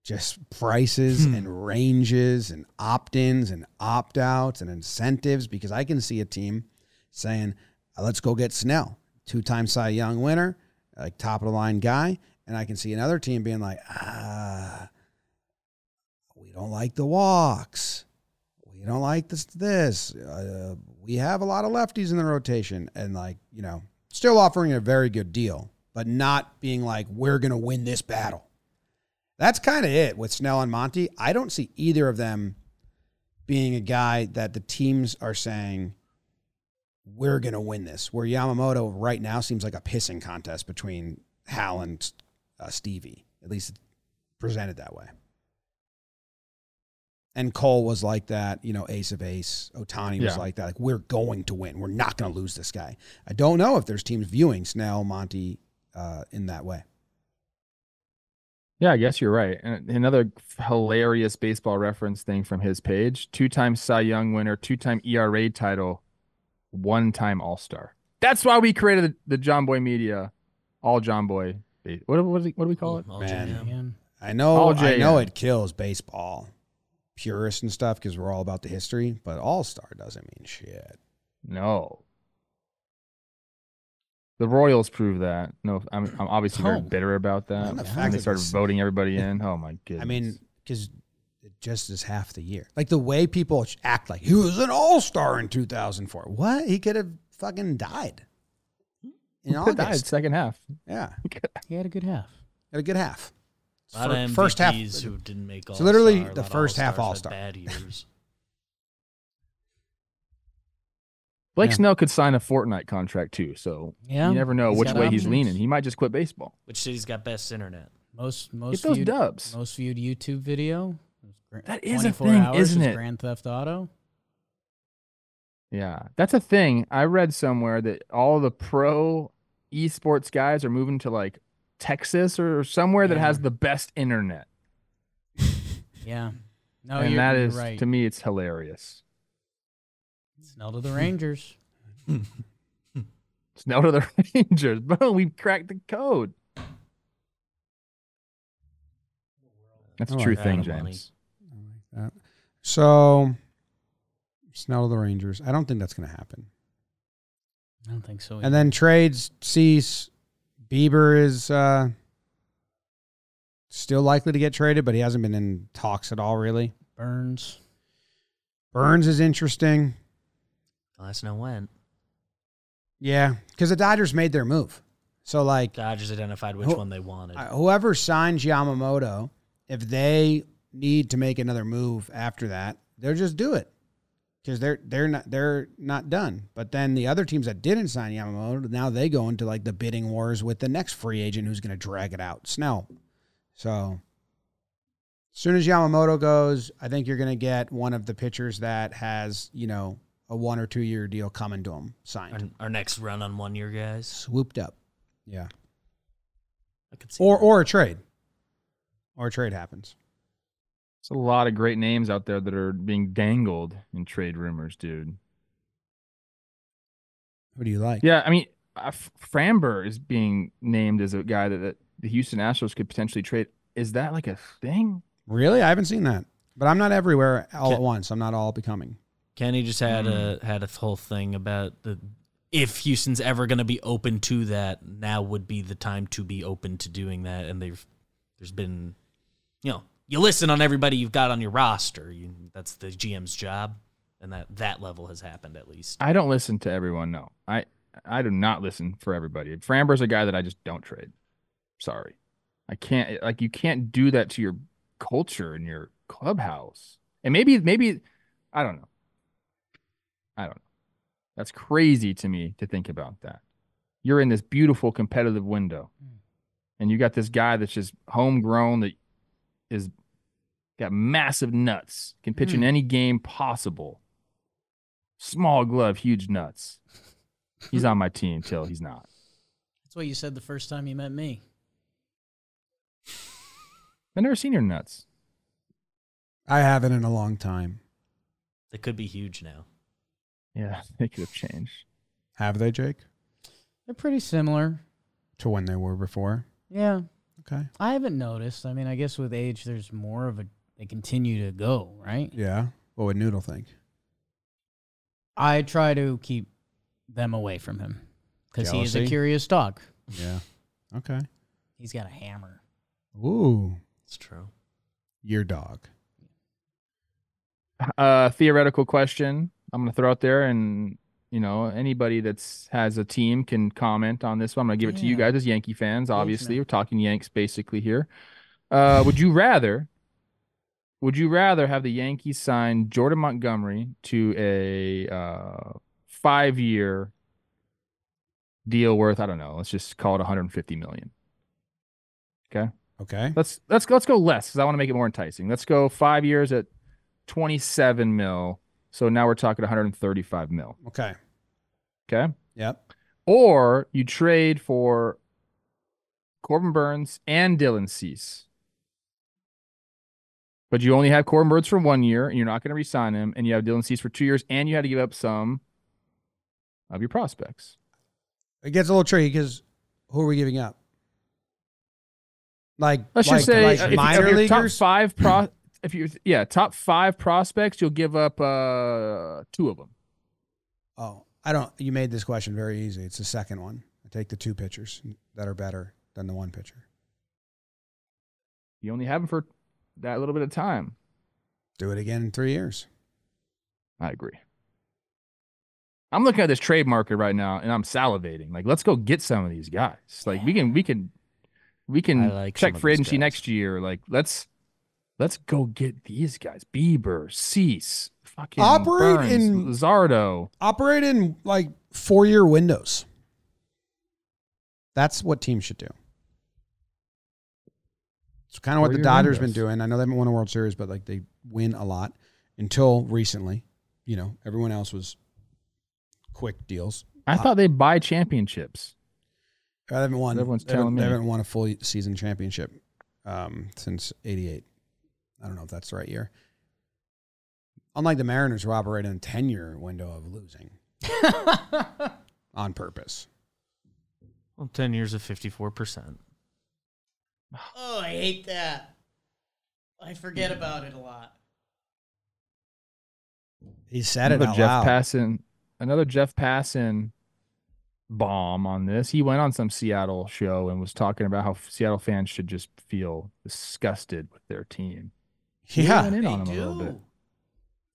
just prices Hmm. and ranges and opt-ins and opt-outs and incentives because I can see a team saying, "Uh, "Let's go get Snell, two-time Cy Young winner, like top of the line guy," and I can see another team being like, "Ah, we don't like the walks, we don't like this. This uh, we have a lot of lefties in the rotation, and like you know, still offering a very good deal, but not being like we're gonna win this battle. That's kind of it with Snell and Monty. I don't see either of them being a guy that the teams are saying we're gonna win this. Where Yamamoto right now seems like a pissing contest between Hal and uh, Stevie. At least presented that way. And Cole was like that, you know, ace of ace. Ohtani was Yeah. like that. Like, we're going to win. We're not going to lose this guy. I don't know if there's teams viewing Snell, Monty uh, in that way. Yeah, I guess you're right. And another hilarious baseball reference thing from his page: two-time Cy Young winner, two-time ERA title, one-time All-Star. That's why we created the, the Jomboy Media, all Jomboy. ba- What what, is it- what do we call it? All Man. JM. I know, All I know it kills baseball purists and stuff because we're all about the history, but All Star doesn't mean shit. No. The Royals prove that. No, I'm I'm obviously very bitter about that. And the When fact they that started this- voting everybody in. Oh my goodness. I mean, because it just is half the year. Like the way people act like he was an All Star in 2004. What? He could have fucking died in Who died second half. Yeah, He had a good half. had a good half. A lot Fir- of first half. Who didn't make all. So literally the first half All-Stars All-Star. Bad years. Blake Yeah. Snell could sign a Fortnite contract too, so Yeah. you never know He's which got way he's options. leaning. He might just quit baseball. Which city's got best internet? Most most Get most those viewed, dubs. most viewed YouTube video. That is a 24 thing, hours isn't is it? Grand Theft Auto. Yeah, that's a thing. I read somewhere that all the pro esports guys are moving to like Texas or somewhere that has the best internet. Yeah. No, and you're, that you're right. to me it's hilarious. Snell to the Rangers. Snell to the Rangers. Boom, we've cracked the code. That's a I true like thing, James. I like that. So Snell to the Rangers. I don't think that's going to happen. I don't think so. And then trades cease. Bieber is uh, still likely to get traded, but he hasn't been in talks at all, really. Burnes. Burnes is interesting. Last know when. Yeah, because the Dodgers made their move. So, like, Dodgers identified which Who- one they wanted. whoever signs Yamamoto, if they need to make another move after that, they'll just do it because they're they're not they're not done. But then the other teams that didn't sign Yamamoto, now they go into like the bidding wars with the next free agent who's going to drag it out, Snell. So as soon as Yamamoto goes, I think you're going to get one of the pitchers that has you know a one or two year deal coming to him signed, our, our next run on one year guys. swooped up. Yeah, I could see. or that. or a trade, or a trade happens. There's a lot of great names out there that are being dangled in trade rumors, dude. Who do you like? Yeah, I mean, uh, Framber is being named as a guy that, that the Houston Astros could potentially trade. Is that like a thing? Really? I haven't seen that. But I'm not everywhere all at once. I'm not all becoming. Kenny just had a had a whole thing about the if Houston's ever going to be open to that, now would be the time to be open to doing that. And they've there's been, you know, you listen on everybody you've got on your roster. You, that's the GM's job, and that that level has happened at least. I don't listen to everyone. No, I I do not listen for everybody. Framber's a guy that I just don't trade. Sorry, I can't. Like you can't do that to your culture and your clubhouse. And maybe maybe I don't know. I don't know. That's crazy to me to think about that. You're in this beautiful competitive window, hmm. and you got this guy that's just homegrown that is got massive nuts, can pitch in Hmm. any game possible. Small glove, huge nuts. He's on my team till he's not. That's what you said the first time you met me. I've never seen your nuts. I haven't in a long time. They could be huge now. Yeah, they could have changed. Have they, Jake? They're pretty similar. To when they were before? Yeah. Okay. I haven't noticed. I mean, I guess with age, there's more of a. They continue to go, right? Yeah. What would Noodle think? I try to keep them away from him because he is a Jealousy? curious dog. Yeah. Okay. He's got a hammer. Ooh. It's true. Your dog. uh, theoretical question I'm going to throw out there, and you know anybody that's has a team can comment on this one. I'm going to give it to you guys as Yankee fans. Obviously, man. we're talking Yanks basically here. Uh, would you rather? Would you rather have the Yankees sign Jordan Montgomery to a uh, five-year deal worth I don't know, let's just call it 150 million. Okay. Okay. Let's let's let's go less because I want to make it more enticing. Let's go five years at 27 mil. So now we're talking 135 mil. Okay. Okay. Yep. Or you trade for Corbin Burnes and Dylan Cease. But you only have Corbin Burnes for one year, and you're not going to re-sign him, and you have Dylan Cease for two years, and you had to give up some of your prospects. It gets a little tricky because who are we giving up? Like, Let's like, just say like uh, minor if your top five pro, if you yeah top five prospects, you'll give up uh two of them. Oh, I don't. You made this question very easy. It's the second one. I take the two pitchers that are better than the one pitcher. You only have them for that little bit of time. Do it again in three years. I agree. I'm looking at this trade market right now, and I'm salivating. Like, let's go get some of these guys. Like, we can, we can, we can like check of free agency guys. next year. Like, let's, let's go get these guys: Bieber, Cease, fucking Operate Burnes, in- Luzardo. Operate in like four year windows. That's what teams should do. It's kind of what the Dodgers been doing. I know they haven't won a World Series, but like they win a lot until recently. You know, everyone else was quick deals. I Uh, thought they buy championships. I haven't won. Everyone's telling they me. haven't won a full season championship um, since '88. I don't know if that's the right year. Unlike the Mariners, who operate in a 10 year window of losing on purpose. Well, 10 years of 54%. Oh, I hate that. I forget about it a lot. He said it another out Jeff loud. Passan, another Jeff Passan bomb on this. He went on some Seattle show and was talking about how Seattle fans should just feel disgusted with their team. He yeah. in They on him a little bit. do.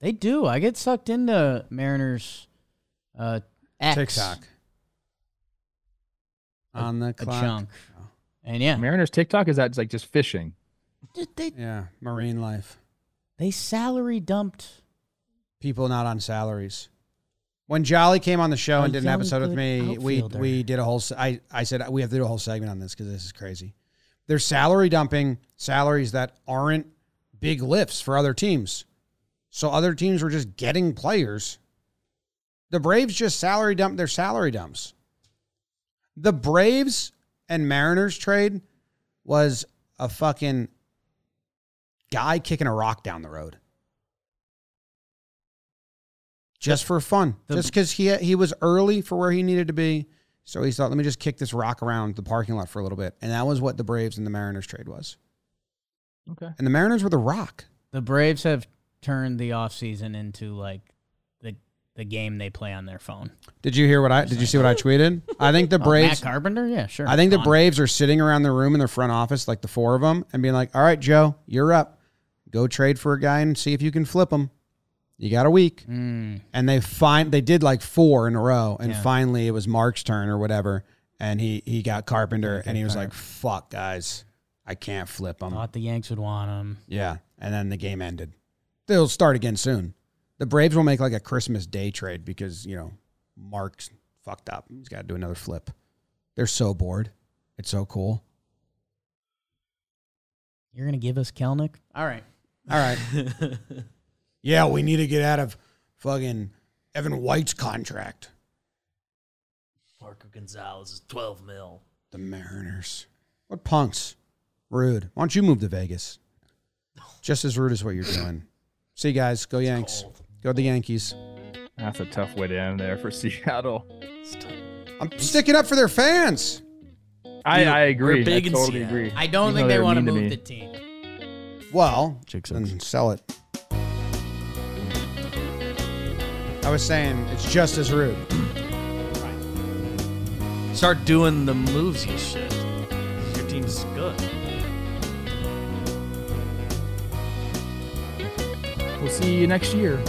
They do. I get sucked into Mariners uh X TikTok. On the a clock. chunk. And yeah, Mariners TikTok is that like just fishing. Did they Yeah. Marine life. they salary dumped People not on salaries. When Jolly came on the show A and did an episode with me, we outfielder. we did a whole. I I said we have to do a whole segment on this because this is crazy. They're salary dumping salaries that aren't big lifts for other teams. So other teams were just getting players. The Braves just salary dump their salary dumps. The Braves and Mariners trade was a fucking guy kicking a rock down the road. Just for fun. The- just because he he was early for where he needed to be. So he thought, let me just kick this rock around the parking lot for a little bit. And that was what the Braves and the Mariners trade was. Okay. And the Mariners were the rock. The Braves have turned the offseason into like the the game they play on their phone. Did you hear what I did you see what I tweeted? I think the Oh, Braves Matt Carpenter, yeah, sure. I think the Gone. Braves are sitting around the room in their front office, like the four of them, and being like, "All right, Joe, you're up. Go trade for a guy and see if you can flip him. You got a week." Mm, And they find they did like four in a row, and Yeah. finally it was Mark's turn or whatever, and he he got Carpenter, Okay, and he was Carp. like, "Fuck, guys, I can't flip them. thought the Yanks would want him. Yeah, and then the game ended. They'll start again soon. The Braves will make like a Christmas Day trade because you know Mark's fucked up. He's got to do another flip. They're so bored. It's so cool. You're gonna give us Kelenic? All right. All right. yeah, we need to get out of fucking Evan White's contract. Marco Gonzalez is 12 mil. The Mariners. What punks? Rude. Why don't you move to Vegas? Just as rude as what you're doing. See you guys. Go Yanks. Cold. Go the Yankees. That's a tough way to end there for Seattle. I'm sticking up for their fans. I, I agree. we're big I in totally Seattle. agree. I don't Even think they want to move the team. Well, Jake then sell it. I was saying it's just as rude. Start doing the moves you should. Your team's good. We'll see you next year.